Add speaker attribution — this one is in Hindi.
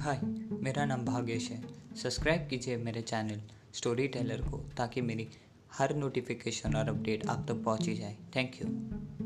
Speaker 1: हाय, मेरा नाम भागेश है। सब्सक्राइब कीजिए मेरे चैनल स्टोरी टेलर को ताकि मेरी हर नोटिफिकेशन और अपडेट आप तक पहुँची जाए। Thank you.